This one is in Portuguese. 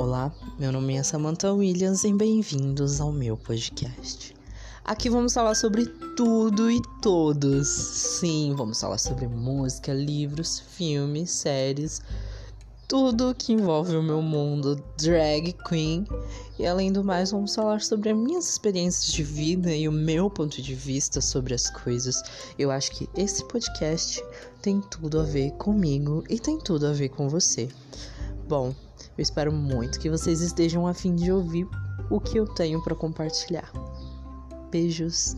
Olá, meu nome é Samantha Williams e bem-vindos ao meu podcast. Aqui vamos falar sobre tudo e todos. Sim, vamos falar sobre música, livros, filmes, séries, tudo que envolve o meu mundo drag queen. E além do mais, vamos falar sobre as minhas experiências de vida e o meu ponto de vista sobre as coisas. Eu acho que esse podcast tem tudo a ver comigo e tem tudo a ver com você. Bom, eu espero muito que vocês estejam a fim de ouvir o que eu tenho para compartilhar. Beijos.